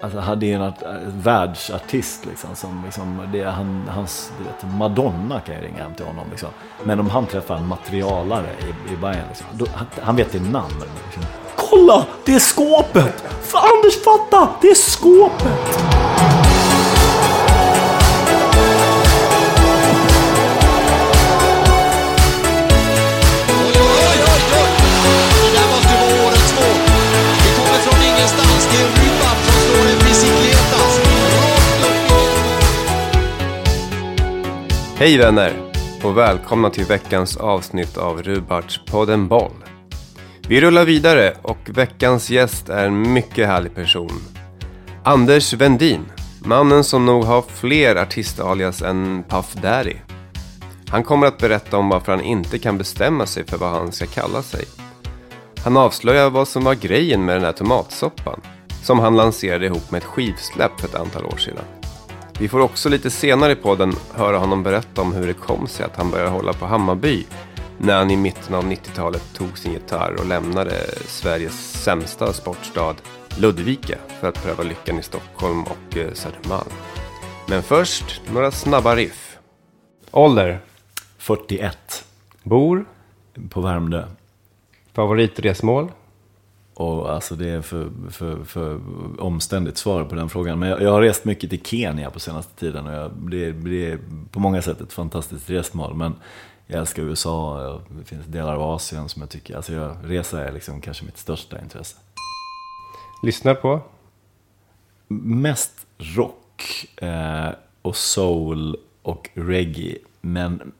Alltså hade en eh, världsartist liksom. Som, liksom det, är han, hans, du vet, Madonna kan jag ringa hem till honom. Liksom. Men om han träffar en materialare i, i Bayern, liksom, då, han, han vet det namn. Liksom. Kolla! Det är skåpet! För Anders fatta! Det är skåpet! Hej vänner och välkomna till veckans avsnitt av Rubarts podden Boll. Vi rullar vidare och veckans gäst är en mycket härlig person. Anders Vendin, mannen som nog har fler artistalias än Puff Daddy. Han kommer att berätta om varför han inte kan bestämma sig för vad han ska kalla sig. Han avslöjar vad som var grejen med den här tomatsoppan, som han lanserade ihop med ett skivsläpp för ett antal år sedan. Vi får också lite senare i podden höra honom berätta om hur det kom sig att han började hålla på Hammarby när han i mitten av 90-talet tog sin gitarr och lämnade Sveriges sämsta sportstad Ludvika för att pröva lyckan i Stockholm och eh, Södermalm. Men först några snabba riff. Ålder? 41 Bor? på Värmdö. Favoritresmål? Och alltså det är för, för, för omständigt svar på den frågan. Men jag, jag har rest mycket till Kenya på senaste tiden. Och jag, det, det är på många sätt ett fantastiskt resmål. Men jag älskar USA och det finns delar av Asien som jag tycker, alltså jag, resa är liksom kanske mitt största intresse. Lyssnar på? Mest rock eh, och soul och reggae. Men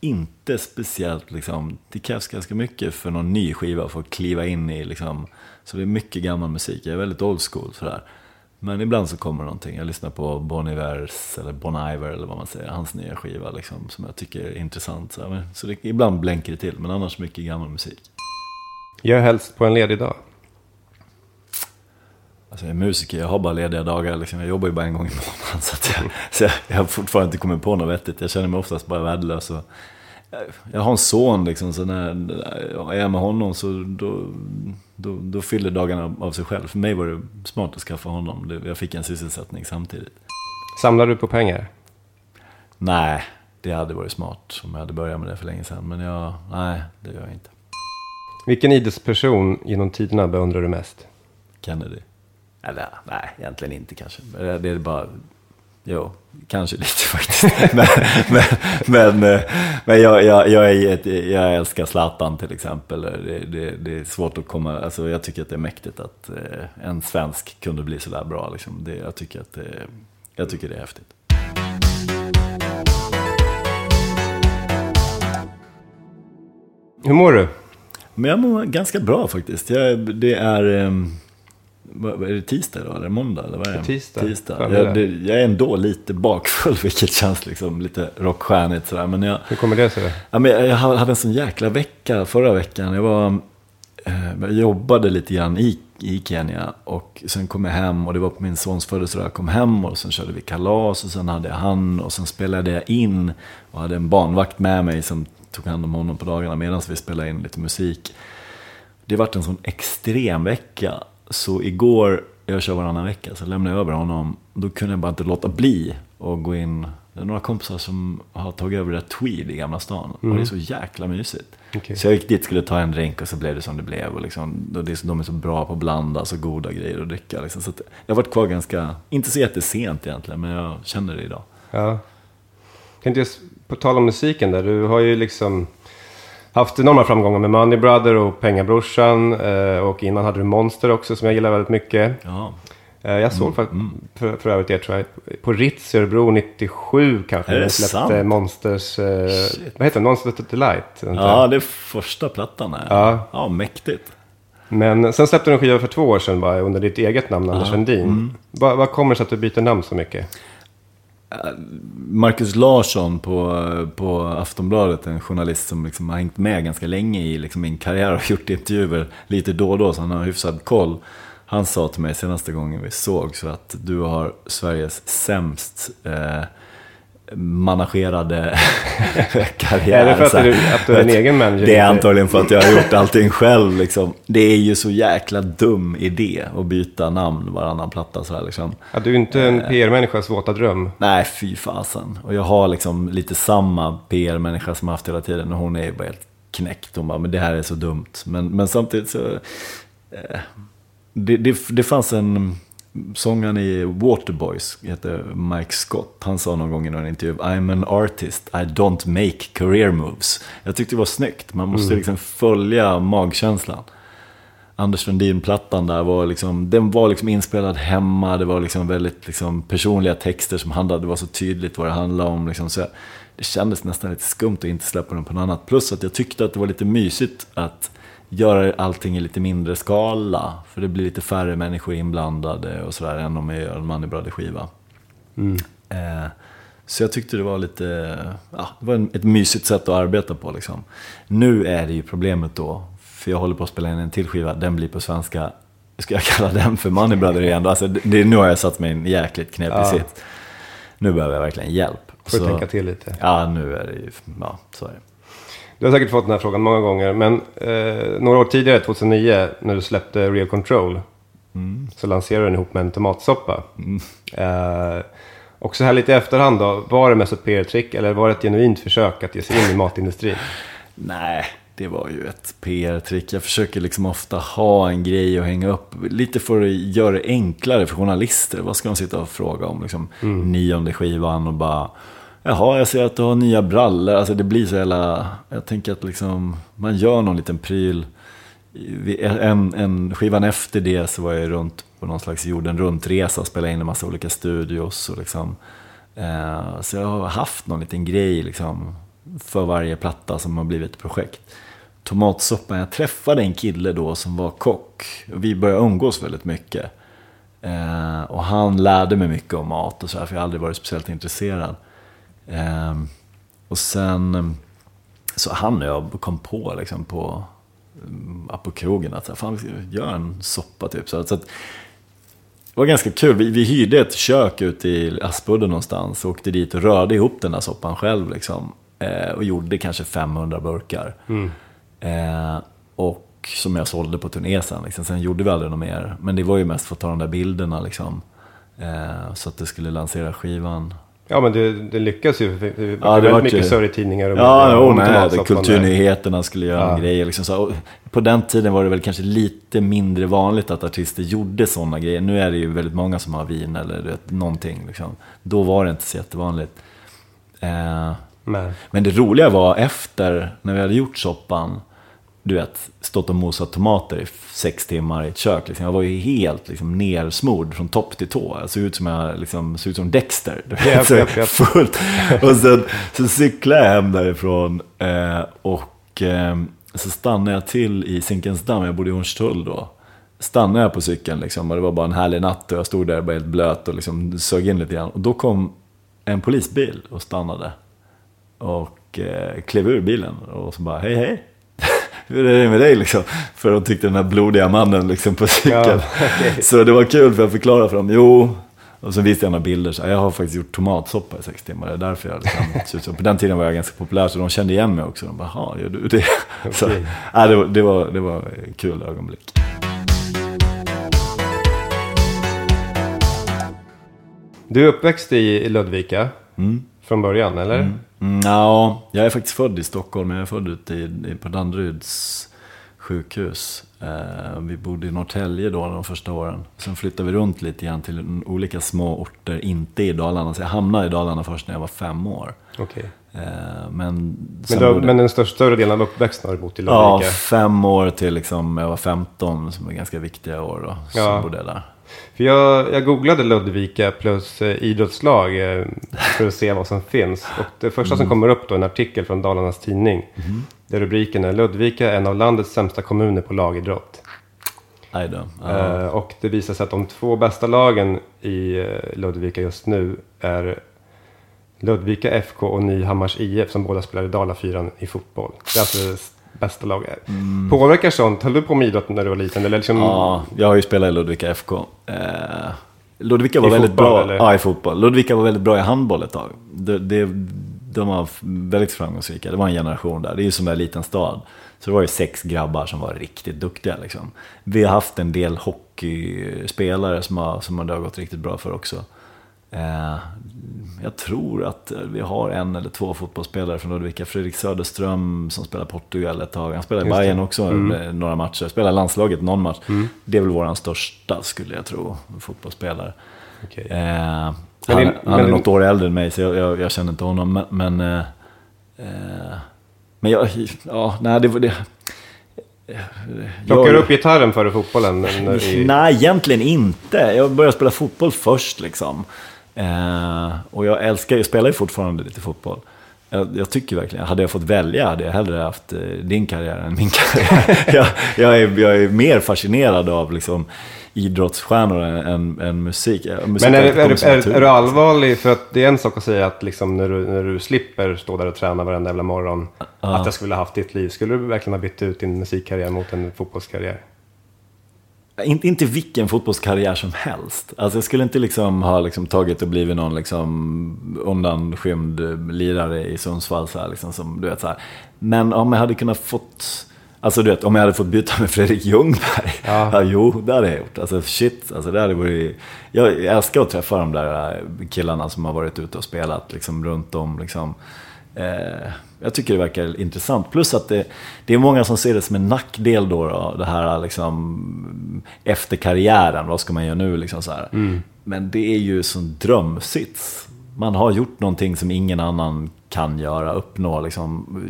inte speciellt liksom, det krävs ganska mycket för någon ny skiva för att kliva in i liksom, så det är mycket gammal musik. Jag är väldigt old school sådär. Men ibland så kommer någonting. Jag lyssnar på Bon Ivers eller Bon Iver eller vad man säger, hans nya skiva liksom, som jag tycker är intressant. Så, men, så det, ibland blänker det till, men annars mycket gammal musik. Gör helst på en ledig dag. Alltså jag är musiker, jag har bara lediga dagar. Liksom. Jag jobbar ju bara en gång i månaden. Så, jag, så jag, jag har fortfarande inte kommit på något vettigt. Jag känner mig oftast bara värdelös. Och jag, har en son, liksom, så när jag är med honom så då, då, då fyller dagarna av sig själv. För mig var det smart att skaffa honom. Jag fick en sysselsättning samtidigt. Samlar du på pengar? Nej, det hade varit smart om jag hade börjat med det för länge sedan. Men jag, nej, det gör jag inte. Vilken idrottsperson genom tiderna beundrar du mest? Kennedy. Eller nej, egentligen inte kanske. Det är bara, jo, kanske lite faktiskt. men men, men, eh, men jag, jag, jag, är ett, jag älskar Zlatan till exempel. Det, det, det är svårt att komma, alltså jag tycker att det är mäktigt att eh, en svensk kunde bli sådär bra. Liksom. Det, jag, tycker att det, jag tycker det är häftigt. Hur mår du? Men jag mår ganska bra faktiskt. Jag, det är... vad är det tisdag idag? Eller måndag? Eller vad är det? Tisdag. tisdag. Jag, det, jag är ändå lite bakfull, vilket känns liksom lite rockstjärnigt sådär. Men jag, Hur kommer det sig? ja, men jag jag hade en sån jäkla vecka förra veckan. Jag, var, eh, jag jobbade lite grann i, i Kenya och sen kom jag hem och det var på min sons födelsedag. Jag kom hem och sen körde vi kalas och sen hade jag han och sen spelade jag in och hade en barnvakt med mig som tog hand om honom på dagarna medan vi spelade in lite musik. Det har varit en sån extrem vecka. Så igår, jag kör varannan vecka, så lämnade jag över honom. Då kunde jag bara inte låta bli att gå in. Det är några kompisar som har tagit över det där Tweed i Gamla stan. Och det är så jäkla mysigt. Okej. Så jag gick dit, skulle ta en drink och så blev det som det blev. Och liksom, och det är så, de är så bra på att blanda så goda grejer att dricka. Liksom. Så att jag har varit kvar ganska, inte så jättesent egentligen, men jag känner det idag. Ja. Tänkte just på tal om musiken där. Du har ju liksom haft enorma framgångar med Money Brother och Pengabrorsan. eh, Och innan hade du Monster också som jag gillar väldigt mycket. Ja, Eh, Jag såg faktiskt för, för övrigt det tror jag på Ritz i Örebro 97 kanske. Är det sant? Monsters, eh, vad heter det? Monsters to Delight. ja det är första plattan. Är. Ja. ja, mäktigt. Men sen släppte du en skiva för två år sedan bara under ditt eget namn, Anders Vendin. Mm. Vad, vad kommer det sig att du byter namn så mycket? Marcus Larsson på, på Aftonbladet, en journalist som liksom har hängt med ganska länge i liksom min karriär och gjort intervjuer lite då och då, så han har hyfsad koll. Han sa till mig senaste gången vi såg så att du har Sveriges sämst eh, managerade karriär. Är det för att du- att du är en egen manager? Det är antagligen för att jag har gjort allting själv. Liksom. Det är ju så jäkla dum idé att byta namn varannan platta. Så här, liksom. Ja, du är inte en PR-människas våta dröm. Nej, fy fasen. Och jag har liksom lite samma PR-människa som jag haft hela tiden. Och hon är ju bara helt knäckt. Hon bara, men det här är så dumt. Men, men samtidigt så... Eh, det, det, det fanns en... Sångaren i Waterboys, heter Mike Scott. Han sa någon gång i någon intervju, I'm an artist, I don't make career moves. Jag tyckte det var snyggt. Man måste liksom följa magkänslan. Anders Lundin-plattan där var liksom, den var liksom inspelad hemma, det var liksom väldigt liksom personliga texter som handlade, det var så tydligt vad det handlade om. Liksom, så det kändes nästan lite skumt att inte släppa den på något annat. Plus att jag tyckte att det var lite mysigt att göra allting i lite mindre skala. För det blir lite färre människor inblandade och sådär än om jag gör en Money Brother-skiva. Eh, så jag tyckte det var lite, ja, det var ett mysigt sätt att arbeta på liksom. Nu är det ju problemet då, för jag håller på att spela in en till skiva, den blir på svenska, ska jag kalla den för Money Brother igen då? Alltså, det, nu har jag satt mig i en jäkligt knepig Ja. sits. Nu behöver jag verkligen hjälp. Får du Så- tänka till lite. Ja, nu är det ju, ja, så är det. Du har säkert fått den här frågan många gånger, men eh, några år tidigare, 2009, när du släppte Real Control, så lanserade du den ihop med en tomatsoppa. Eh, och så här lite i efterhand då, var det mest ett PR-trick eller var det ett genuint försök att ge sig in i matindustrin? Nej, det var ju ett PR-trick. Jag försöker liksom ofta ha en grej att hänga upp. Lite för att göra det enklare för journalister. Vad ska de sitta och fråga om? Liksom, Nionde skivan och bara... Jaha, jag ser att du har nya brallor. Alltså det blir så jävla... Jag tänker att liksom, man gör någon liten pryl. En, en skivan efter det så var jag runt på någon slags jorden runt-resa och spelade in en massa olika studios. Och liksom, eh, så jag har haft någon liten grej liksom, för varje platta som har blivit ett projekt. Tomatsoppan, jag träffade en kille då som var kock. Vi började umgås väldigt mycket. Eh, och han lärde mig mycket om mat och så här, för jag har aldrig varit speciellt intresserad. Eh, och sen så han och jag kom på liksom på, mm, på krogen att fan, vi ska göra en soppa typ. Så, så att, det var ganska kul. Vi, vi hyrde ett kök ute i Aspudden någonstans. Åkte dit och rörde ihop den där soppan själv. Liksom. Eh, och gjorde kanske 500 burkar. Eh, och som jag sålde på turné sen. Liksom. Sen gjorde vi aldrig något mer. Men det var ju mest för att ta de där bilderna. Liksom. Eh, så att det skulle lansera skivan. Ja, men det, det lyckas ju. Det det Ja, var det vart mycket ju- och Ja, jo, nej, där. kulturnyheterna skulle göra Ja. en grej. Liksom så. På den tiden var det väl kanske lite mindre vanligt att artister gjorde sådana grejer. Nu är det ju väldigt många som har vin eller vet, någonting. Liksom. Då var det inte så jättevanligt. Eh, men det roliga var efter, när vi hade gjort soppan, du vet, stått och mosat tomater i sex timmar i ett kök. Liksom. Jag var ju helt liksom, nersmord från topp till tå. Jag såg ut som, jag, liksom, såg ut som Dexter. Du vet, så fullt. Och sen så cyklade jag hem därifrån eh, och eh, så stannade jag till i Zinkensdamm, jag bodde i Hornstull då. Stannade jag på cykeln liksom, och det var bara en härlig natt och jag stod där bara helt blöt och liksom sög in lite grann. Och då kom en polisbil och stannade. Och eh, klev ur bilen och så bara hej hej. Hur är det med dig liksom? För de tyckte den här blodiga mannen liksom på cykeln. Ja, okej. Så det var kul för jag förklarade för dem. Jo, och så visade jag några bilder. Så jag har faktiskt gjort tomatsoppa i sex timmar. Det är därför jag ut så. På den tiden var jag ganska populär så de kände igen mig också. De bara, jaha, gör du det? Så, Okej. ja, det, var, det, var, det var kul ögonblick. Du är uppväxt i Ludvika från början, eller? Mm, ja, jag är faktiskt född i Stockholm. Jag är född ute i, på Danderyds sjukhus. Eh, vi bodde i Norrtälje då de första åren. Sen flyttade vi runt lite grann till olika små orter, inte i Dalarna. Så jag hamnade i Dalarna först när jag var fem år. Okej. Eh, men, Men, bodde- men den största, större delen av uppväxten har du bott i Ja, Ludvika? fem år till liksom, jag var 15, som är ganska viktiga år då. Så Ja. bodde jag där. För jag, jag googlade Ludvika plus eh, idrottslag eh, för att se vad som finns. Och det första Mm. som kommer upp då är en artikel från Dalarnas Tidning. Mhm. Där rubriken är Ludvika är en av landets sämsta kommuner på lagidrott. Då. Ja. Eh, och det visar sig att de två bästa lagen i Ludvika just nu är Ludvika FK och Nyhammars IF som båda spelar i Dalafyran i fotboll. Det är alltså bästa laget. Påverkar sånt? Höll du på med idrott när du var liten? Eller liksom, Ja, jag har ju spelat i Ludvika FK. Eh, Ludvika var I väldigt fotboll, bra eller? ja, i fotboll. Ludvika var väldigt bra i handboll ett tag. Det, det, de var väldigt framgångsrika. Det var en generation där. Det är ju som en liten stad. Så det var ju sex grabbar som var riktigt duktiga. Liksom. Vi har haft en del hockeyspelare som, har, som det har gått riktigt bra för också. Eh, jag tror att vi har en eller två fotbollsspelare från Ludvika. Fredrik Söderström som spelar Portugal ett tag. Han spelar i. Bayern också eh, några matcher. Spelar landslaget någon match. Det är väl våran största, skulle jag tro, fotbollsspelare. Okej. Eh, Men han, det- han men är det- något år äldre än mig, så jag, jag, jag känner inte honom. Men, men, eh, eh, men jag, ja, nej, det det. Plockar jag- du upp gitarren före fotbollen? I, Nej, egentligen inte. Jag började spela fotboll först liksom. Eh, och jag älskar, jag spelar ju fortfarande lite fotboll. Jag, jag tycker verkligen, hade jag fått välja hade jag hellre haft eh, din karriär än min karriär. jag, jag, är, jag är mer fascinerad av liksom, idrottsstjärnor än, än, musik. Ja, musik Men är, är, är, är, är du allvarlig? För att det är en sak att säga att liksom när, du, när du slipper stå där och träna varenda jävla morgon, att jag skulle ha haft ditt liv. Skulle du verkligen ha bytt ut din musikkarriär mot en fotbollskarriär? Inte, inte vilken fotbollskarriär som helst. Alltså jag skulle inte liksom ha liksom tagit och blivit någon liksom undanskymd eh, lirare i Sundsvall. Så här, liksom, som, du vet, så här. Men om jag hade kunnat fått... Alltså du vet, om jag hade fått byta med Fredrik Ljungberg. Ja. Ja. jo, det hade jag gjort. Alltså shit, alltså det hade varit... Jag älskar att träffa de där eh, killarna som har varit ute och spelat liksom runt om. Liksom. Eh, jag tycker det verkar intressant. Plus att det, det är många som ser det som en nackdel då, då det här liksom, efter karriären, vad ska man göra nu? Liksom så här. Men det är ju som drömsits. Man har gjort någonting som ingen annan kan göra, uppnå, liksom,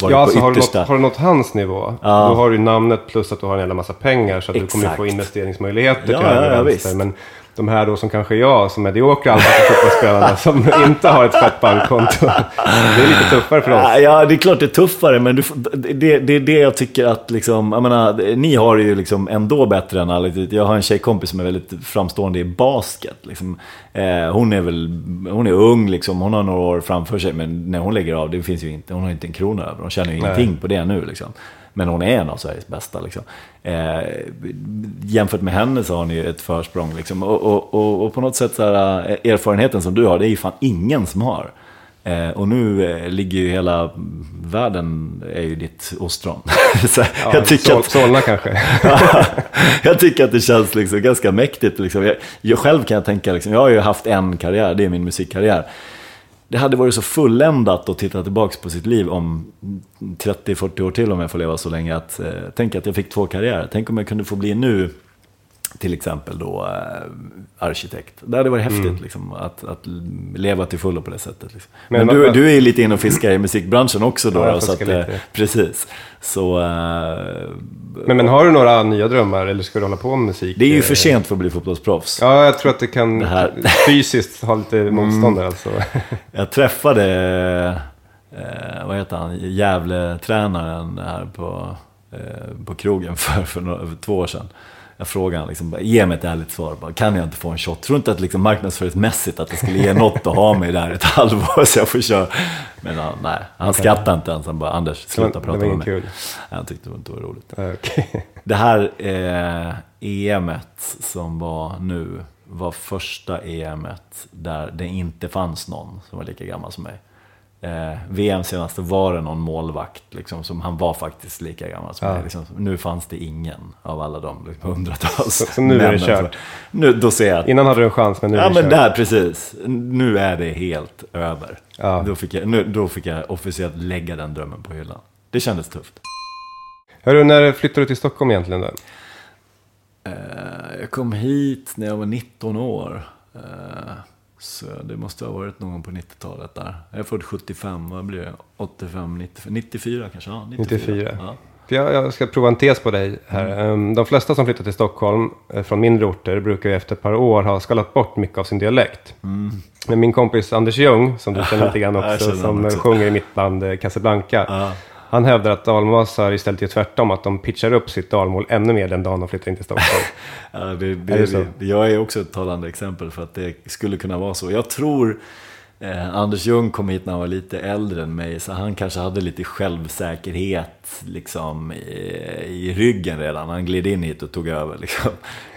Ja, alltså, har, du nått, har du nått hans nivå, Ja. då har du namnet plus att du har en jävla massa pengar så att du kommer få investeringsmöjligheter Ja, till ja, ja, vänster. Men de här då som kanske är jag, som mediokra allsvenska som inte har ett fett bankkonto. Det är lite tuffare för oss. Ja, det är klart det är tuffare, men du, det är det jag tycker att, liksom, jag menar, ni har det ju liksom ändå bättre än alla. Jag har en tjejkompis som är väldigt framstående i basket. Liksom. Eh, hon är väl, hon är ung, liksom, hon har några år framför sig, men när hon lägger av, det finns ju inte, hon har inte en krona över. Hon tjänar ju Nej. ingenting på det nu. Liksom. Men hon är en av Sveriges bästa. Liksom. Eh, jämfört med henne så har ni ett försprång. Liksom. Och, och, och, och på något sätt, så här, eh, erfarenheten som du har, det är ju fan ingen som har. Eh, och nu eh, ligger ju hela världen, är ju ditt ostron. så Ja, jag, tycker Sol, att, Solna kanske. jag tycker att det känns liksom ganska mäktigt. Liksom. Jag, jag själv kan jag tänka, liksom, jag har ju haft en karriär, det är min musikkarriär. Det hade varit så fulländat att titta tillbaka på sitt liv om 30-40 år till om jag får leva så länge. Att, eh, tänk att jag fick två karriärer. Tänk om jag kunde få bli nu till exempel då eh, arkitekt. Det hade varit häftigt liksom, att, att leva till fullo på det sättet. Liksom. Men, Men du, vad- du är ju lite inne och fiskar i musikbranschen också då. Ja, jag då, så att, eh, lite. precis. Så eh, Men, men har du några nya drömmar eller ska du hålla på med musik? det är ju för sent för att bli fotbollsproffs. Ja, jag tror att det kan Det här- Mm. fysiskt ha lite motstånd där, alltså. Jag träffade, eh, vad heter han, Gävle-tränaren här på, eh, på krogen för, för, några, för två år sedan. Jag frågade honom, liksom, ge mig ett ärligt svar, bara, kan jag inte få en shot? Tror inte att liksom, marknadsföringsmässigt att det skulle ge något att ha mig där ett halvår så jag får köra. Men han, nej, han skrattade inte ens, han bara, Anders, sluta prata med mig. kul. Han tyckte det inte var roligt. Ja, okej. Det här eh, EMet som var nu var första EMet där det inte fanns någon som var lika gammal som mig. Eh, VM senast var det någon målvakt liksom, som han var faktiskt lika gammal som Ja. mig. Liksom. Nu fanns det ingen av alla de liksom, hundratals Så- så nu är det männen kört. som- Nu, då ser jag att Innan hade du en chans, men nu är Ja det men kört. där precis. Nu är det helt över. Ja. Då, fick jag, nu, då fick jag officiellt lägga den drömmen på hyllan. Det kändes tufft. Hörru, när flyttade du till Stockholm egentligen då? Eh, jag kom hit när jag var 19 år. Eh, så det måste ha varit någon på 90-talet där. Jag är född 75, vad blir det? 85, 95, 94 kanske? Ja, 94. 94. Ja. Jag, jag ska prova en tes på dig här. Mm. Ehm, De flesta som flyttar till Stockholm eh, från mindre orter brukar ju efter ett par år ha skalat bort mycket av sin dialekt. Men min kompis Anders Ljung, som du känner lite grann Mm. Också, som också. sjunger i mitt band eh, Casablanca. Ja. Han hävdar att dalmasar istället gör tvärtom, att de pitchar upp sitt dalmål ännu mer den dagen de flyttar in till Stockholm. Ja, det, det, Är det det, jag är också ett talande exempel för att det skulle kunna vara så. Jag tror, Eh, Anders Ljung kom hit när han var lite äldre än mig, så han kanske hade lite självsäkerhet liksom, i, i ryggen redan. Han gled in hit och tog över. Liksom.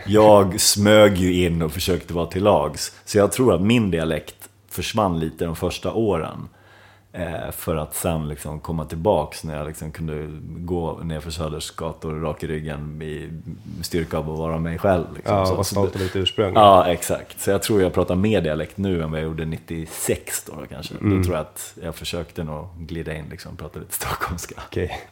Jag smög ju in och försökte vara till lags. Så jag tror att min dialekt försvann lite de första åren. Eh, för att sen liksom komma tillbaks när jag liksom kunde gå ner för Söders gator rak i ryggen i styrka av att vara mig själv. Liksom. Ja, så stolt över ditt ursprung. Ja, exakt. Så jag tror jag pratar mer dialekt nu än vad jag gjorde 96 då kanske. Mm. Då tror jag att jag försökte nog glida in liksom, prata lite stockholmska. Okej.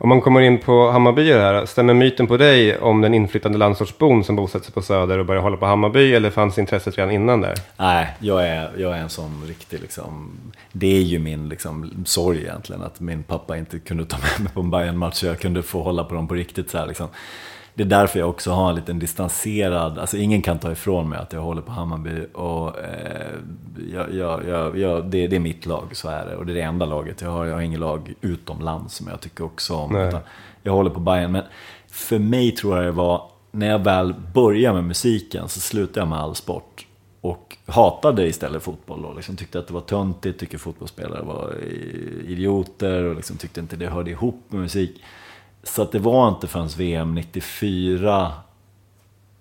Om man kommer in på Hammarby här, stämmer myten på dig om den inflyttande landsortsbon som bosätter sig på Söder och börjar hålla på Hammarby eller fanns intresset redan innan där? Nej, jag är, jag är en sån riktig liksom, det är ju min liksom, sorg egentligen att min pappa inte kunde ta med mig på en bayern match så jag kunde få hålla på dem på riktigt så här liksom. Det är därför jag också har en liten distanserad, alltså ingen kan ta ifrån mig att jag håller på Hammarby och eh, jag, jag, jag, det, det är mitt lag, så är det. Och det är det enda laget jag har, jag har inget lag utomlands som jag tycker också om. Jag håller på Bayern men för mig tror jag det var, när jag väl började med musiken så slutade jag med all sport. Och hatade istället fotboll och liksom tyckte att det var töntigt, tyckte fotbollsspelare var idioter och liksom tyckte inte det hörde ihop med musik. Så att det var inte förrän VM 94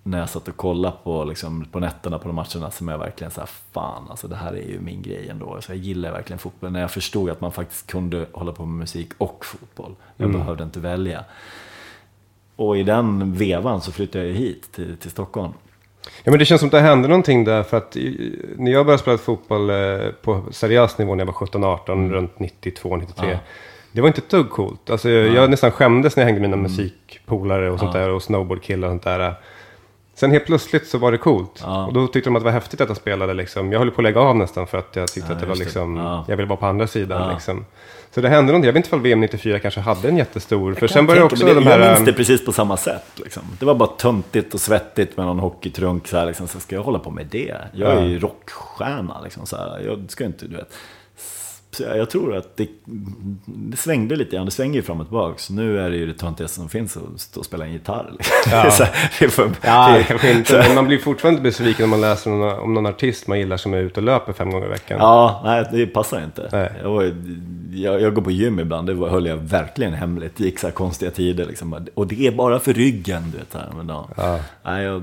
när jag satt och kollade på, liksom, på nätterna på de matcherna som jag verkligen sa fan alltså det här är ju min grej ändå. Så jag gillar verkligen fotboll. När jag förstod att man faktiskt kunde hålla på med musik och fotboll. Jag behövde inte välja. Och i den vevan så flyttade jag hit till, till Stockholm. Ja, men det känns som att det hände någonting där för att när jag började spela fotboll eh, på seriös nivå när jag var 17-18, runt 92, 93. Ja. Det var inte ett dugg coolt. Alltså, jag, jag nästan skämdes när jag hängde med mina musikpolare och sånt där och snowboardkillar och sånt där. Sen helt plötsligt så var det coolt. Ja. Och då tyckte de att det var häftigt att jag spelade. Liksom. Jag höll på att lägga av nästan för att jag tyckte Ja, att det var just det. liksom, Ja. jag ville vara på andra sidan. Liksom. Så det hände någonting. Jag vet inte om VM 94 kanske hade en jättestor. För Jag sen kan började också det. de här... Jag minns det ähm, precis på samma sätt. Liksom. Det var bara töntigt och svettigt med någon hockeytrunk. Så, här, liksom. så ska jag hålla på med det? Jag är ju rockstjärna. Liksom, så här. Jag ska inte, du vet. Jag, tror att det, det svängde lite grann. Det svänger ju fram och tillbaka. Så nu är det ju det töntigaste som finns att stå och spela en gitarr. Liksom. Ja. Så det är för, Ja, det-. Men man blir fortfarande besviken om man läser om någon, om någon artist man gillar som är ute och löper fem gånger i veckan. Ja, nej, det passar inte. Nej. Jag, var, jag, jag går på gym ibland, det var, höll jag verkligen hemligt. Det gick så här konstiga tider liksom. Och det är bara för ryggen, du vet. Här. Men, ja. Ja. Nej, jag,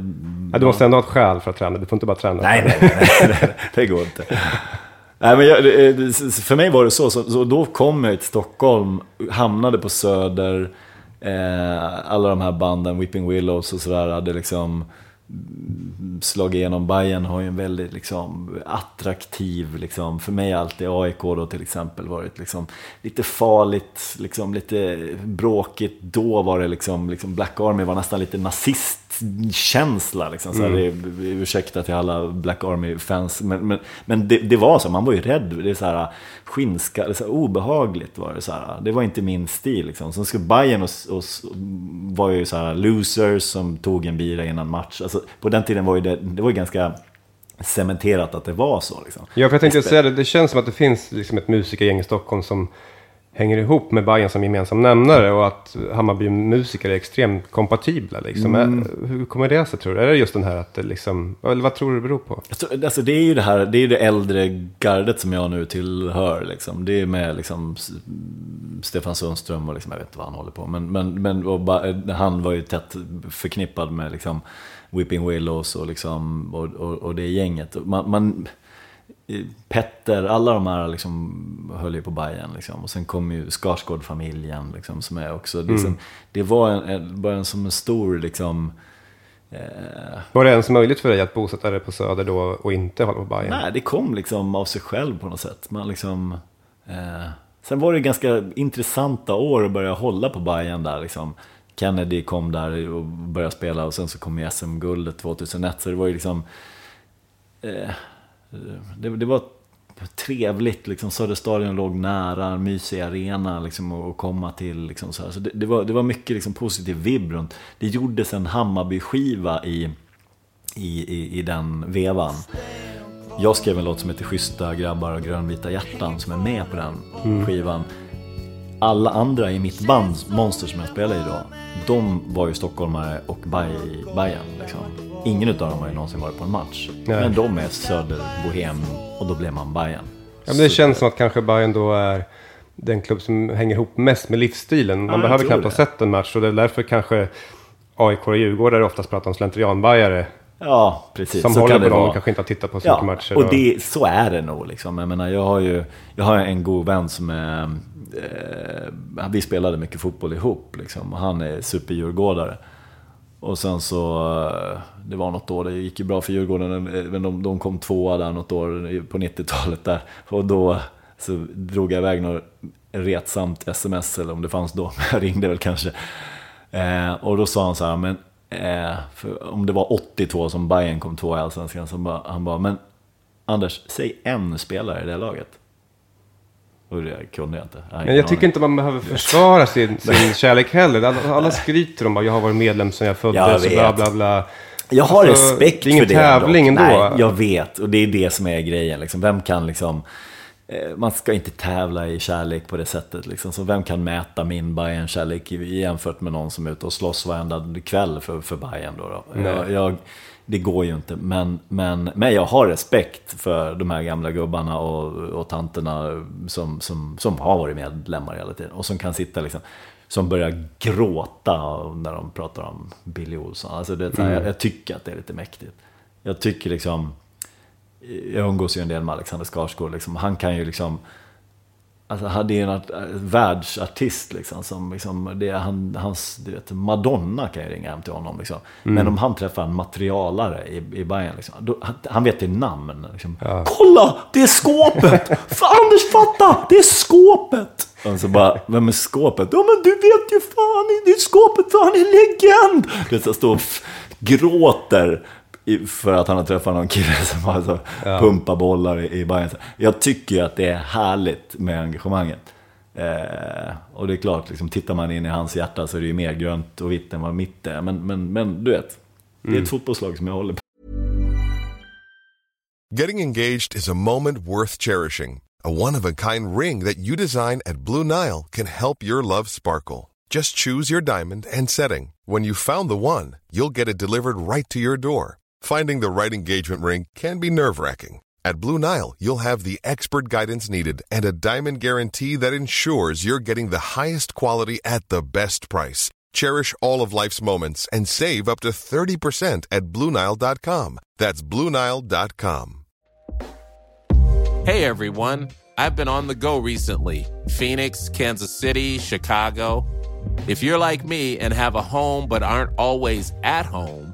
Ja, du måste ändå ha ett skäl för att träna. Du får inte bara träna. nej, nej, nej, nej, nej, det går inte. Nej, men jag, eh, för mig var det så, så, så då kom jag till Stockholm, hamnade på Söder, eh, alla de här banden, Whipping Willows och sådär, hade liksom slagit igenom. Bayern har ju en väldigt liksom, attraktiv, liksom, för mig alltid AIK då till exempel varit liksom, lite farligt, liksom, lite bråkigt. Då var det liksom, liksom Black Army var nästan lite nazistkänsla. Liksom, så här, det, ursäkta till alla Black Army-fans, men, men, men det, det var så, man var ju rädd. Det är så här, skinska, så här, obehagligt var det. Så här, det var inte min stil. Liksom. Sen skulle Bayern och, och, var ju så här losers som tog en bira innan match. Alltså, på den tiden var ju det, det var ju ganska cementerat att det var så. Liksom. Ja, för jag tänkte säga det. Det känns som att det finns liksom ett musikergäng i Stockholm som hänger ihop med Bayern som gemensam nämnare och att Hammarby-musiker är extremt kompatibla. Liksom. Mm. Hur kommer det sig tror du? Är det just den här att det liksom, eller vad tror du det beror på? Tror- Alltså det är ju det här, det är det äldre gardet som jag nu tillhör. Liksom. Det är med liksom, Stefan Sundström och liksom, jag vet inte vad han håller på. Men, men, men och han var ju tätt förknippad med liksom, Whipping Willows och, liksom, och, och, och det gänget. Man, man, Petter, alla de här liksom höll ju på Bayern liksom. Och sen kom ju Skarsgård-familjen liksom, som är också, liksom, det var en, en, bara en, som en stor liksom, eh, Var det ens möjligt för dig att bosätta dig på Söder då och inte hålla på Bayern? Nej, det kom liksom av sig själv på något sätt. Man liksom, eh, sen var det ganska intressanta år att börja hålla på Bayern där. Liksom. Kennedy kom där och började spela och sen så kom ju SM-guldet 2001. Så det var ju liksom... Eh, det, det var trevligt, liksom. Söderstadion låg nära, mysig arena liksom, att att komma till. Liksom, så. Så det, det, var, det var mycket liksom, positiv vibb runt. Det gjordes en Hammarby-skiva i, i, i, i den vevan. Jag skrev en låt som heter Schyssta grabbar och grönvita hjärtan som är med på den skivan. Alla andra i mitt band, Monster som jag spelar i idag, de var ju stockholmare och Baj- Bajen. Liksom. Ingen av dem har ju någonsin varit på en match. Men de är söderbohem och då blir man Bayern. Ja, men det känns som att kanske Bayern då är den klubb som hänger ihop mest med livsstilen. Man Ja, behöver knappt ha sett en match och det är därför kanske AIK och Djurgårdare oftast pratar om slentrianbajare. Ja, precis. Som så håller kan på det dem och kanske inte har tittat på så mycket Ja, matcher. och det, så är det nog. Liksom. Jag, menar, jag, har ju, jag har en god vän som är... Eh, vi spelade mycket fotboll ihop. Liksom, och han är superdjurgårdare. Och sen så, eh, det var något år, det gick ju bra för Djurgården, men eh, de, de kom tvåa där något år på 90-talet där. Och då så drog jag iväg något retsamt sms, eller om det fanns då, men jag ringde väl kanske. Eh, och då sa han så här, men eh, för om det var 82 som Bayern kom tvåa i Allsvenskan, så bara, han bara, men Anders, säg en spelare i det laget. Och det kunde jag inte. Jag Men jag tycker inte man behöver försvara sin, sin kärlek heller. Alla, alla skryter om att jag har varit medlem sedan jag föddes och bla bla bla. Jag har Alltså, respekt det är ingen för det. tävling ändå. Nej, jag vet. Och det är det som är grejen. Liksom. Vem kan liksom... eh, Man ska inte tävla i kärlek på det sättet. Liksom. Så vem kan mäta min bayern kärlek jämfört med någon som är ute och slåss varenda kväll för, för Bayern då? då. Jag, jag, det går ju inte. Men, men, men jag har respekt för de här gamla gubbarna och, och tanterna som, som, som har varit medlemmar hela tiden. Och som kan sitta liksom som börjar gråta när de pratar om Billy Olsson. Alltså det, här, jag, jag tycker att det är lite mäktigt. Jag tycker liksom, jag umgås ju en del med Alexander Skarsgård, liksom, han kan ju liksom, alltså han är ju en art- världsartist liksom, som liksom, det är han, hans, du vet, Madonna kan ju ringa hem till honom liksom. Men om han träffar en materialare i, i Bayern, liksom, då, han, han vet i namn. Liksom. Kolla, det är skåpet! För Anders fatta, det är skåpet! Och så bara, vem är skåpet? Ja men du vet ju fan, det är skåpet för han är legend! Du vet, så står och gråter för att han har träffat någon kille som har så pumpar bollar i, i Bayern. Jag tycker att det är härligt med engagemanget. Eh, och det är klart, liksom, tittar man in i hans hjärta så är det ju mer grönt och vitt än vad mitt är. Men, men, men du vet, det är ett fotbollslag som jag håller på. Getting engaged is a moment worth cherishing. A one of a kind ring that you design at Blue Nile can help your love sparkle. Just choose your diamond and setting. When you've found the one, you'll get it delivered right to your door. Finding the right engagement ring can be nerve wracking. At Blue Nile, you'll have the expert guidance needed and a diamond guarantee that ensures you're getting the highest quality at the best price. Cherish all of life's moments and save up to 30% at BlueNile.com. That's BlueNile.com. Hey everyone, I've been on the go recently Phoenix, Kansas City, Chicago. If you're like me and have a home but aren't always at home,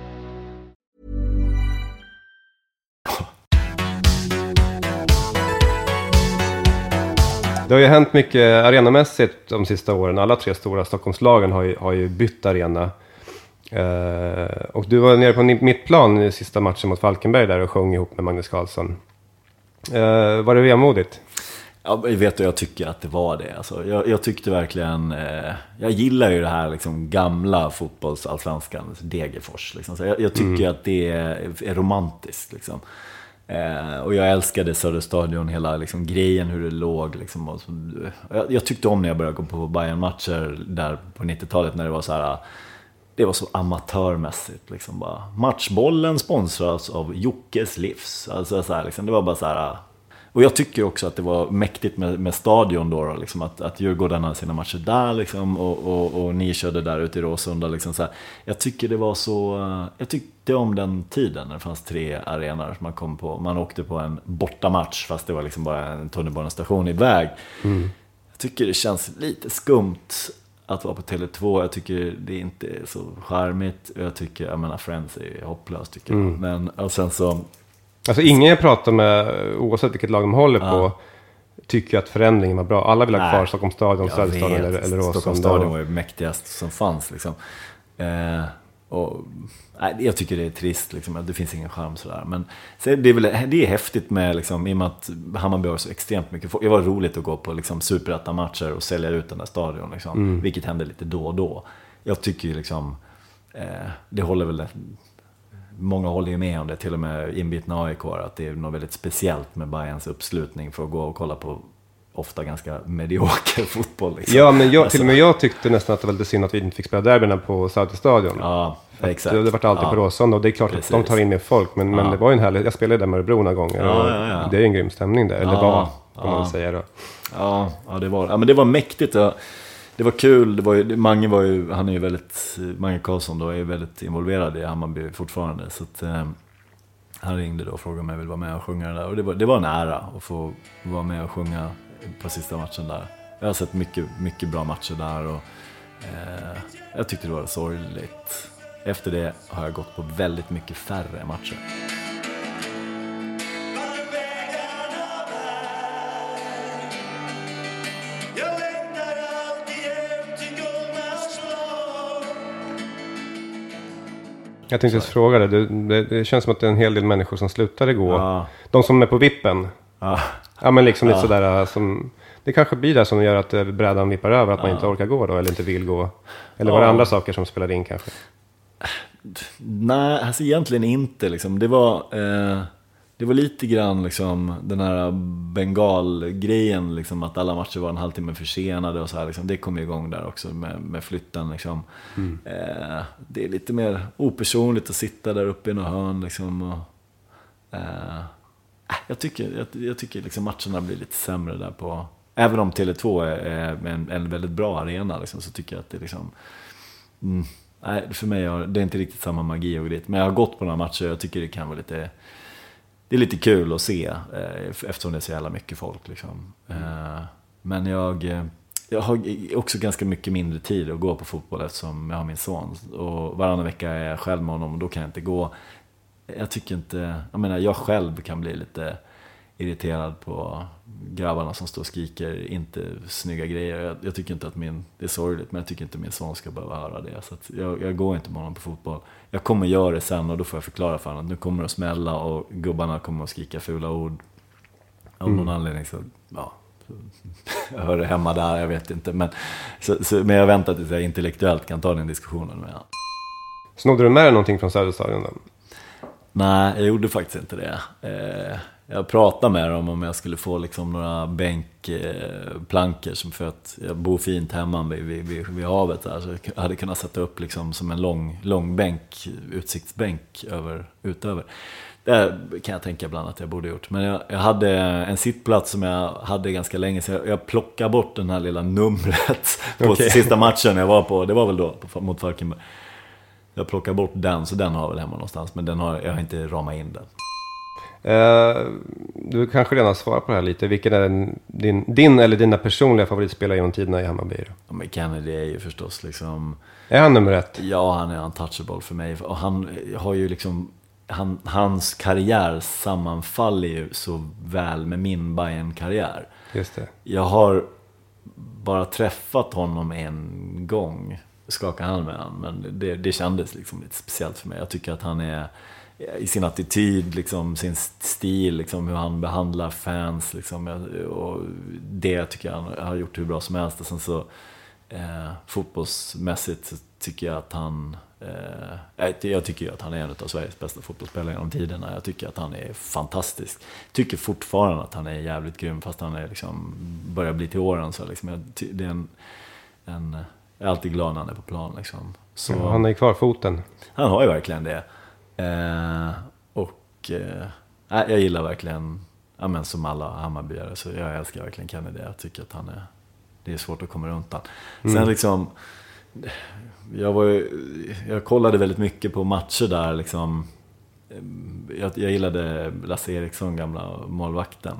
Det har ju hänt mycket arenamässigt de sista åren. Alla tre stora Stockholmslagen har ju, har ju bytt arena. Eh, och du var nere på mittplan i sista matchen mot Falkenberg där och sjöng ihop med Magnus Carlsson. Eh, var det vemodigt? Ja, jag vet och jag tycker att det var det. Alltså, jag, jag tyckte verkligen, eh, jag gillar ju det här liksom, gamla fotbollsallsvenskan, Degerfors. Liksom. Så jag, jag tycker att det är, är romantiskt. Liksom. Eh, och jag älskade Söderstadion, hela liksom, grejen, hur det låg. Liksom, och så, jag, jag tyckte om när jag började gå på bayern matcher där på 90-talet när det var så här det var så amatörmässigt. Liksom bara. Matchbollen sponsras av Jockes livs. Alltså, så här, liksom, det var bara så här. Och jag tycker också att det var mäktigt med, med stadion då. då liksom, att, att Djurgården hade sina matcher där liksom, och, och, och ni körde där ute i Råsunda. Liksom, så här. Jag tycker det var så... Jag tyckte om den tiden när det fanns tre arenor. Man, kom på, man åkte på en bortamatch fast det var liksom bara en tunnelbanestation iväg. Jag tycker det känns lite skumt att vara på Tele2. Jag tycker det inte är så charmigt. Jag tycker, jag menar Friends är hopplöst tycker jag. Men och sen så, Alltså ingen jag pratar med, oavsett vilket lag de håller Ja. på, tycker att förändringen var bra. Alla vill ha kvar. Stockholms stadion, Söderstadion vet, eller, eller Stockholms Råsunda. stadion var ju mäktigast som fanns liksom. Eh, och, nej, jag tycker det är trist, liksom, det finns ingen charm sådär. Men så det, är väl, det är häftigt med, liksom, i och med att Hammarby har så extremt mycket folk. Det var roligt att gå på liksom, superettan-matcher och sälja ut den där stadion. Liksom, Mm. Vilket händer lite då och då. Jag tycker liksom, eh, det håller väl Många håller ju med om det, till och med inbitna AIK, att det är något väldigt speciellt med Bayerns uppslutning för att gå och kolla på ofta ganska medioker fotboll. Liksom. Ja, men jag, Alltså, till och med jag tyckte nästan att det var lite synd att vi inte fick spela derbyna på Söderstadion. Ja, exakt. Det, vart alltid ja. på Råsunda och det är klart Precis. att de tar in mer folk. Men, men Ja. det var ju en härlig, jag spelade där med Örebro några gånger. Ja, och ja, ja. Det är en grym stämning där, eller Ja, var, kan man säga då. Ja, ja, det var, ja men det var mäktigt. Ja. Det var kul. Det var ju, Mange var ju, han är ju väldigt, Mange Karlsson då är ju väldigt involverad i Hammarby fortfarande. Så att, eh, han ringde då och frågade om jag ville vara med och sjunga det där. Och det var, det var en ära att få vara med och sjunga på sista matchen där. Jag har sett mycket, mycket bra matcher där och eh, jag tyckte det var sorgligt. Efter det har jag gått på väldigt mycket färre matcher. Jag tänkte just fråga dig, det, det, det känns som att det är en hel del människor som slutar igår. Ja. De som är på vippen. Ja, Ja, men liksom lite Ja. sådär som... Det kanske blir det som gör att eh, brädan vippar över, att man Ja. inte orkar gå då, eller inte vill gå. Eller var det andra saker som spelade in kanske? Nej, alltså egentligen inte. Liksom. Det, var, eh, det var lite grann liksom, den här bengalgrejen, liksom, att alla matcher var en halvtimme försenade och så här. Liksom. Det kom igång där också med, med flytten. Liksom. Eh, det är lite mer opersonligt att sitta där uppe i något hörn. Liksom, och, eh, jag tycker, jag, jag tycker liksom matcherna blir lite sämre där på... Även om Tele2 är, är en, en väldigt bra arena liksom, så tycker jag att det liksom... Mm, nej, för mig är det är inte riktigt samma magi och dit. Men jag har gått på några matcher och jag tycker det kan vara lite... Det är lite kul att se eh, eftersom det är så jävla mycket folk. Liksom. Eh, men jag, eh, jag har också ganska mycket mindre tid att gå på fotboll eftersom jag har min son. Och varannan vecka är jag själv med honom och då kan jag inte gå. Jag tycker inte... Jag menar, jag själv kan bli lite irriterad på grabbarna som står och skriker inte snygga grejer. Jag, jag tycker inte att min, det är sorgligt, men jag tycker inte min son ska behöva höra det. Så jag, jag går inte med honom på fotboll. Jag kommer göra det sen och då får jag förklara för honom att nu kommer det att smälla och gubbarna kommer att skrika fula ord. Av någon anledning så, ja. Jag hör det hemma där, jag vet inte. Men, så, så, men jag väntar tills jag intellektuellt kan ta den diskussionen med honom. Snodde du med dig någonting från Söderstadion då? Nej, jag gjorde faktiskt inte det. Eh, jag pratade med dem om jag skulle få liksom några bänkplankor, som för att jag bor fint hemma vid, vid, vid, vid havet där. Så jag hade kunnat sätta upp liksom som en lång, lång bänk, utsiktsbänk över, utöver. Det kan jag tänka ibland att jag borde gjort. Men jag, jag hade en sittplats som jag hade ganska länge, så jag, jag plockade bort den här lilla numret på Okej. sista matchen jag var på. Det var väl då, mot Falkenberg. Jag plockar bort den, så den har jag väl hemma någonstans. Men den har, jag har inte ramat in den. Eh, du kanske redan har svarat på det här lite. Vilken är din, din eller dina personliga favoritspelare genom tiderna i Hammarby? Ja, men Kennedy är ju förstås liksom... Är han nummer ett? Ja, han är untouchable för mig. Och han har ju liksom... Han, hans karriär sammanfaller ju så väl med min bayern karriär Just det. Jag har bara träffat honom en gång, skakade hand med honom, men det, det kändes liksom lite speciellt för mig. Jag tycker att han är i sin attityd, liksom, sin stil, liksom, hur han behandlar fans. Liksom, och det tycker jag han har gjort hur bra som helst. Och sen så eh, fotbollsmässigt så tycker jag att han eh, jag- jag tycker ju att han är en av Sveriges bästa fotbollsspelare genom tiderna. Jag tycker att han är fantastisk. Tycker fortfarande att han är jävligt grym fast han är liksom, börjar bli till åren. Så liksom, jag, det är en, en, jag är alltid glad när han är på plan. Liksom. Så, Ja, han är kvar foten. han har ju verkligen det. Eh, och eh, jag gillar verkligen, ja, men som alla Hammarbyare, så jag älskar verkligen Kennedy. Jag tycker att han är, det är svårt att komma runt han. Sen liksom, jag, var ju, jag kollade väldigt mycket på matcher där liksom. Jag, jag gillade Lasse Eriksson, gamla målvakten.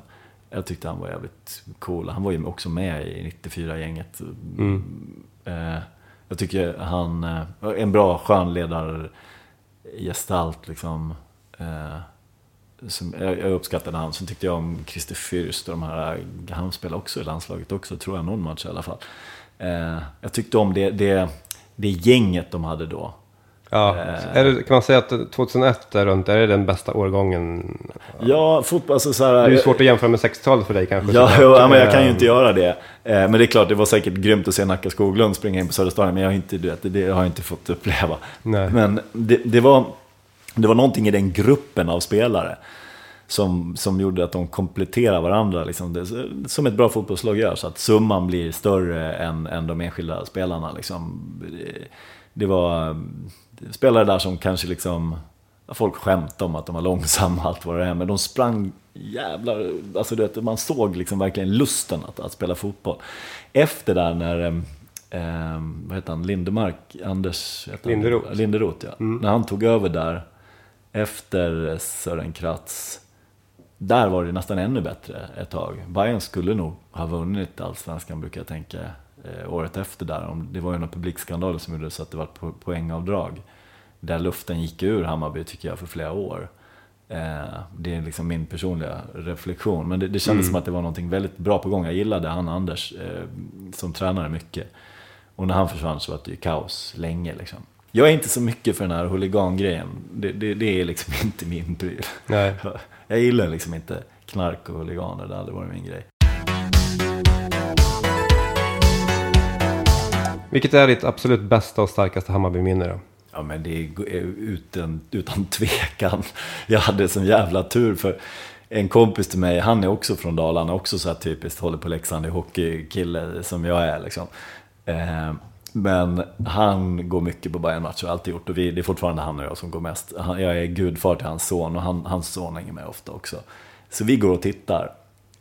jag tyckte han var jävligt cool. Han var ju också med i 94-gänget. Eh, jag tycker han eh, en bra Gestalt, liksom. Eh, som, jag, jag uppskattade han. Sen tyckte jag om Christer Fürst och de här, han spelade också i landslaget också, tror jag, någon match i alla fall. Eh, jag tyckte om det, det, det gänget de hade då. Ja, är det, kan man säga att 2001 är runt, är det den bästa årgången? Ja, fotboll, alltså så här, Det är ju svårt att jämföra med 60-talet för dig kanske. Ja, jo, ja, men jag kan ju Eh, inte göra det. Eh, Men det är klart, det var säkert grymt att se Nacka Skoglund springa in på Söderstadion, men jag har inte, du vet, det har jag inte fått uppleva. Nej. Men det, det, var, det var någonting i den gruppen av spelare som, som gjorde att de kompletterar varandra, liksom. det, som ett bra fotbollslag gör, så att summan blir större än, än de enskilda spelarna. Liksom. Det, det var eh, spelare där som kanske liksom Folk skämtade om att de var långsamma, allt vad det är, men de sprang jävlar, alltså du vet, man såg liksom verkligen lusten att, att spela fotboll. Efter där när, ehm, ehm, vad heter han, Lindemark, Anders heter han? Linderoth. Linderoth, ja. När han tog över där, efter Sören Kratz, där var det nästan ännu bättre ett tag. Bayern skulle nog ha vunnit allsvenskan, brukar jag tänka, eh, året efter där. Om- Det var ju någon publikskandal som gjorde så att det var po- poängavdrag. Där luften gick ur Hammarby, tycker jag, för flera år. Eh, det är liksom min personliga reflektion. Men det, det kändes som att det var någonting väldigt bra på gång. Jag gillade han Anders eh, som tränare mycket. Och när han försvann så var det ju kaos länge. Liksom. Jag är inte så mycket för den här huligangrejen. Det, det, det är liksom inte min pryl. Nej. Jag gillar liksom inte knark och huliganer, det har aldrig varit min grej. Vilket är ditt absolut bästa och starkaste Hammarby-minne då? Ja men det är utan, utan tvekan. Jag hade sån jävla tur för en kompis till mig, han är också från Dalarna, också så här typiskt håller på Leksand i hockeykille som jag är liksom. Eh, men han går mycket på Bayern-matcher, har alltid gjort. Och vi, det är fortfarande han och jag som går mest. Han, jag är gudfar till hans son och han, hans son hänger med ofta också. Så vi går och tittar.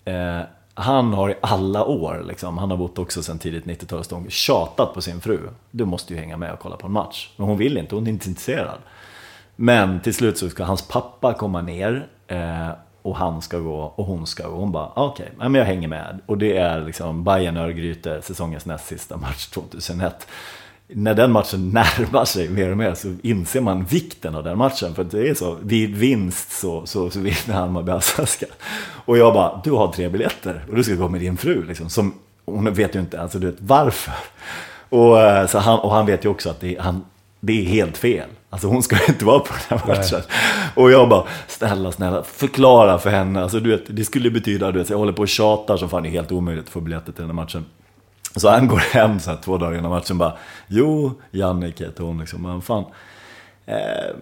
Eh, han har i alla år, liksom, han har bott också sedan tidigt 90-tal, tjatat på sin fru. Du måste ju hänga med och kolla på en match. Men hon vill inte, hon är inte intresserad. Men till slut så ska hans pappa komma ner eh, och han ska gå och hon ska gå. Hon bara, ah, okej, okay, men jag hänger med. Och det är liksom Bayern Örgryte, säsongens näst sista match 2001. När den matchen närmar sig mer och mer så inser man vikten av den matchen. För det är så, vid vinst så, så, så vinner Hammarby allsvenskan. Och jag bara, du har tre biljetter och du ska gå med din fru. Liksom, som, hon vet ju inte, alltså du vet varför. Och, eh, så han, och han vet ju också att det, han, det är helt fel. Alltså hon ska inte vara på den här matchen. Och jag bara, snälla, snälla, förklara för henne. Alltså du vet, det skulle betyda, du vet, jag håller på och tjatar som fan, det är helt omöjligt att få biljetter till den här matchen. Så han går hem så här två dagar innan matchen bara, jo, Jannik heter hon liksom, men fan. Eh,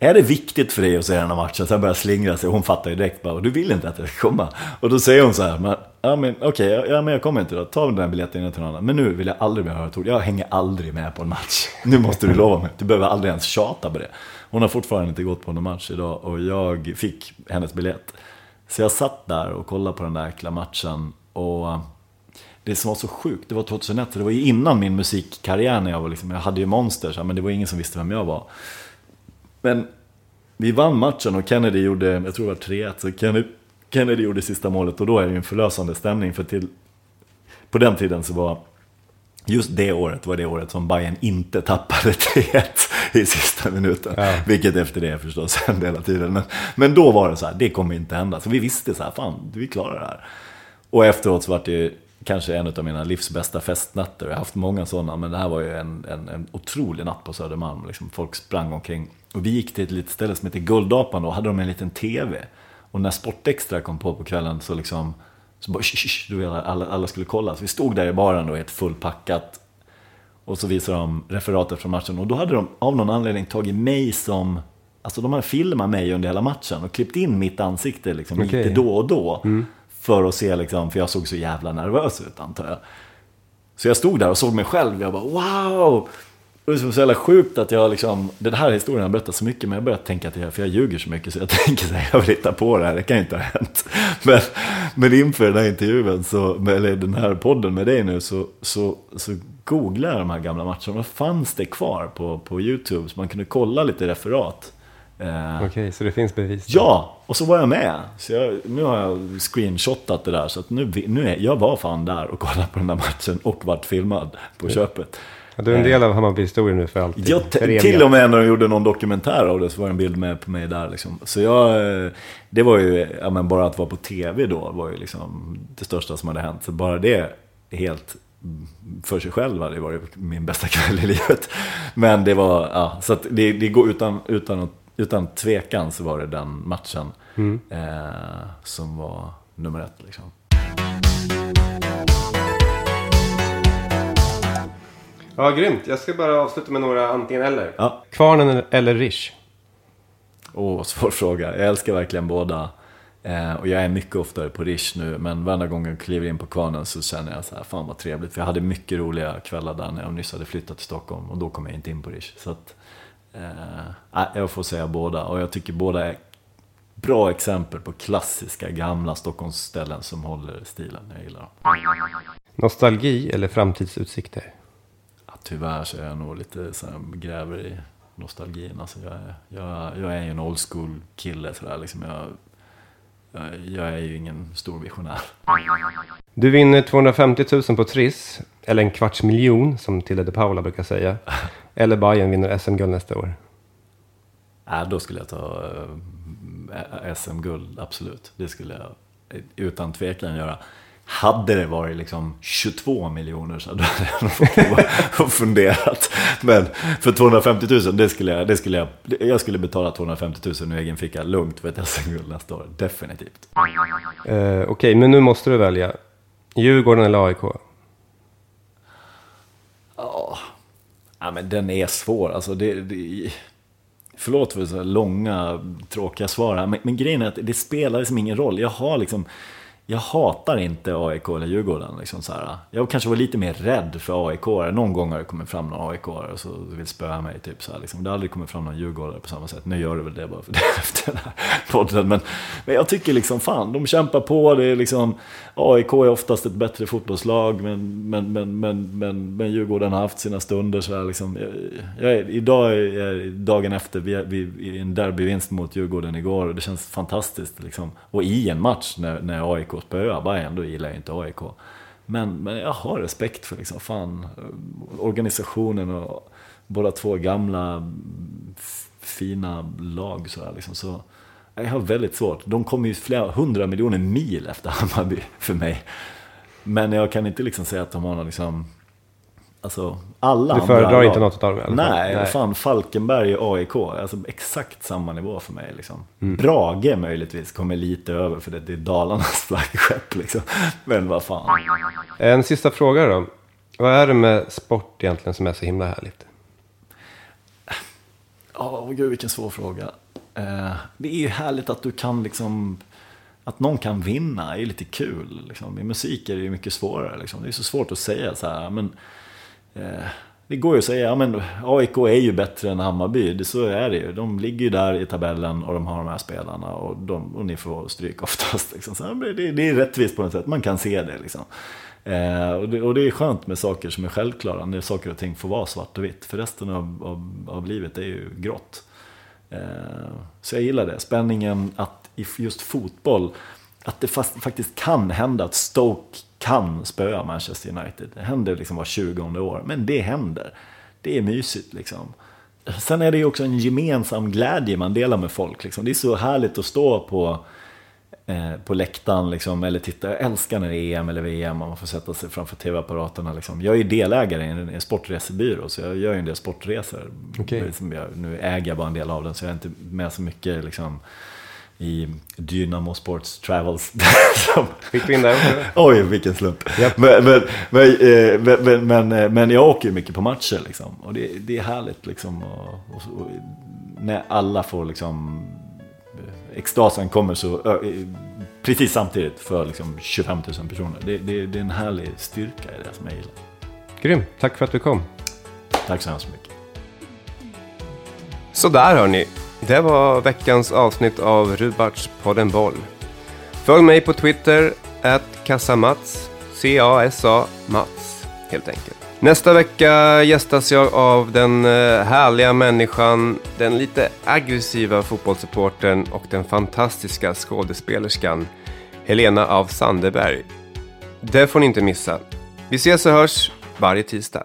är det viktigt för dig att se den här matchen? Sen börjar slingra sig och hon fattar ju direkt bara, du vill inte att jag ska komma. Och då säger hon så här, men, ja men okej, ja, men jag kommer inte då. Ta den där biljetten innan till någon annan. Men nu vill jag aldrig mer höra ett ord. Jag hänger aldrig med på en match. Nu måste du lova mig. Du behöver aldrig ens tjata på det. Hon har fortfarande inte gått på någon match idag och jag fick hennes biljett. Så jag satt där och kollade på den där äckla matchen och det som var så sjukt, det var 2001, så det var ju innan min musikkarriär när jag var liksom, jag hade ju Monsters, men det var ingen som visste vem jag var. Men vi vann matchen och Kennedy gjorde, jag tror det var 3-1, så Kennedy, Kennedy gjorde sista målet och då är det ju en förlösande stämning för till, på den tiden så var Just det året var det året som Bayern inte tappade 3-1 i sista minuten. Ja. Vilket efter det förstås hände hela tiden. Men, men då var det så här, det kommer inte hända. Så vi visste så här, fan, vi klarar det här. Och efteråt så var det ju kanske en av mina livs bästa festnätter. Jag har haft många sådana, men det här var ju en, en, en otrolig natt på Södermalm. Liksom, folk sprang omkring. Och vi gick till ett litet ställe som heter Guldapan då, hade de en liten TV. Och när Sportextra kom på på kvällen så liksom, så bara, shh, shh, du vet, alla, alla skulle kolla. Så vi stod där i baren då, helt fullpackat. Och så visade de referatet från matchen. Och då hade de av någon anledning tagit mig som... Alltså de hade filmat mig under hela matchen och klippt in mitt ansikte liksom, Okej. lite då och då. För att se, liksom, för jag såg så jävla nervös ut antar jag. Så jag stod där och såg mig själv. Jag bara wow! Och det är så jävla sjukt att jag liksom, den här historien har berättat så mycket, men jag börjar tänka att jag, för jag ljuger så mycket, så jag tänker så här, jag vill hitta på det här, det kan ju inte ha hänt. Men, men inför den här intervjun, så, eller den här podden med dig nu, så, så, så googlade jag de här gamla matcherna. Vad fanns det kvar på, på YouTube? Så man kunde kolla lite referat. Eh, Okej, så det finns bevis? Ja, och så var jag med. Så jag, nu har jag screenshotat det där. Så att nu, nu är, jag var fan där och kollade på den där matchen och vart filmad på köpet. Ja, du är en del av Hammarby-historien nu för alltid. Jag, För till och med när de gjorde någon dokumentär av det så var det en bild med på mig där. Liksom. Så jag, eh, det var ju, ja, men bara att vara på tv då var ju liksom det största som hade hänt. Så bara det helt mm, för sig själv hade varit min bästa kväll i livet. Men det var, ja, så att det, det går utan, utan, att- utan tvekan så var det den matchen eh, som var nummer ett. Liksom. Ja, grymt. Jag ska bara avsluta med några antingen eller. Ja. Kvarnen eller Rish? Åh, svår fråga. Jag älskar verkligen båda. Eh, och jag är mycket oftare på Rish nu, men varje gång jag kliver in på kvarnen så känner jag så här, fan vad trevligt. För jag hade mycket roliga kvällar där när jag nyss hade flyttat till Stockholm och då kom jag inte in på Rish. Så att, eh, jag får säga båda. Och jag tycker båda är bra exempel på klassiska gamla Stockholmsställen som håller stilen. Jag gillar dem. Nostalgi eller framtidsutsikter? Ja, tyvärr så är jag nog lite så här, gräver i nostalgin. Alltså jag, är, jag, jag är ju en old school kille. Så där, liksom jag, jag är ju ingen stor visionär. Du vinner 250 000 på Triss, eller en kvarts miljon som Tilde de Paula brukar säga. Eller Bayern vinner SM-guld nästa år. Äh, då skulle jag ta äh, SM-guld, absolut. Det skulle jag eh, utan tvekan göra. Hade det varit liksom 22 miljoner så hade jag nog fått funderat. Men för 250 000, det skulle jag, det skulle jag, jag skulle betala 250 000 ur egen ficka lugnt för ett SM-guld nästa år. Definitivt. Eh, Okej, men nu måste du välja. Djurgården eller AIK? Ja, men den är svår. Alltså det, det, förlåt för så långa, tråkiga svar här. Men, men grejen är att det spelar liksom ingen roll. Jag har liksom... Jag hatar inte AIK eller Djurgården. Liksom så här. Jag kanske var lite mer rädd för AIK. Någon gång har det kommit fram någon AIK och så vill spöa mig. Typ så här, liksom. Det har aldrig kommit fram någon Djurgårdare på samma sätt. Nu gör det väl det bara för det efter den här podden. Men, men jag tycker liksom, fan, de kämpar på. Det är liksom, AIK är oftast ett bättre fotbollslag. Men, men, men, men, men, men Djurgården har haft sina stunder. Så här, liksom. jag, jag, idag är dagen efter, vi, vi, i en derbyvinst mot Djurgården igår. Och det känns fantastiskt. Liksom. Och i en match när, när AIK spöar Bayern, då gillar jag inte AIK. Men, men jag har respekt för liksom, fan, organisationen och båda två gamla fina lag. Så här, liksom. så, jag har väldigt svårt. De kommer ju flera hundra miljoner mil efter Hammarby för mig. Men jag kan inte liksom säga att de har någon liksom... Alltså, alla Du föredrar inte något av dem i alla fall? Nej, Nej. fan Falkenberg och AIK, alltså exakt samma nivå för mig. Liksom. Mm. Brage möjligtvis kommer lite över för det, det är Dalarnas flaggskepp. Liksom. Men vad fan. En sista fråga då. Vad är det med sport egentligen som är så himla härligt? Åh gud vilken svår fråga. Eh, det är ju härligt att du kan liksom... Att någon kan vinna är ju lite kul. Liksom. I musik är det ju mycket svårare. Liksom. Det är så svårt att säga så här. Men, Eh, det går ju att säga, ja, men AIK är ju bättre än Hammarby. Det, så är det ju. De ligger ju där i tabellen och de har de här spelarna. Och, de, och ni får stryk oftast. Liksom. Så, det, det är rättvist på något sätt. Man kan se det. Liksom. Eh, och, det, och det är skönt med saker som är självklara. När saker och ting får vara svart och vitt. För resten av, av, av livet är ju grått. Eh, Så jag gillar det. Spänningen att i just fotboll, att det fast, faktiskt kan hända att Stoke kan spöa Manchester United. Det händer liksom var 20 år, men det händer. Det är mysigt liksom. Sen är det ju också en gemensam glädje man delar med folk. Liksom. Det är så härligt att stå på, eh, på läktaren liksom, eller titta. Jag älskar när det är EM eller VM och man får sätta sig framför tv-apparaterna. Liksom. Jag är delägare i en, en sportresebyrå, så jag gör ju en del sportresor. Jag, nu äger jag bara en del av den, så jag är inte med så mycket liksom, i Dynamo Sports Travels. Fick du in det också? Oj, vilken slump. Japp. Men, men, men, eh, men, eh, men jag åker ju mycket på matcher liksom. Och det, det är härligt liksom. Och, och, och, när alla får liksom... eh, Extasen kommer så precis samtidigt för liksom 25 000 personer. Det, det, det är en härlig styrka i det som jag gillar. Grymt. Tack för att du kom. Tack så hemskt mycket. Sådär hörni. Det var veckans avsnitt av Rubarts podden Boll. Följ mig på Twitter, at kassamats, C-A-S-A, Mats, helt enkelt. Nästa vecka gästas jag av den eh, härliga människan, den lite aggressiva fotbollssupporten och den fantastiska skådespelerskan Helena av Sandeberg. Det får ni inte missa. Vi ses och hörs varje tisdag.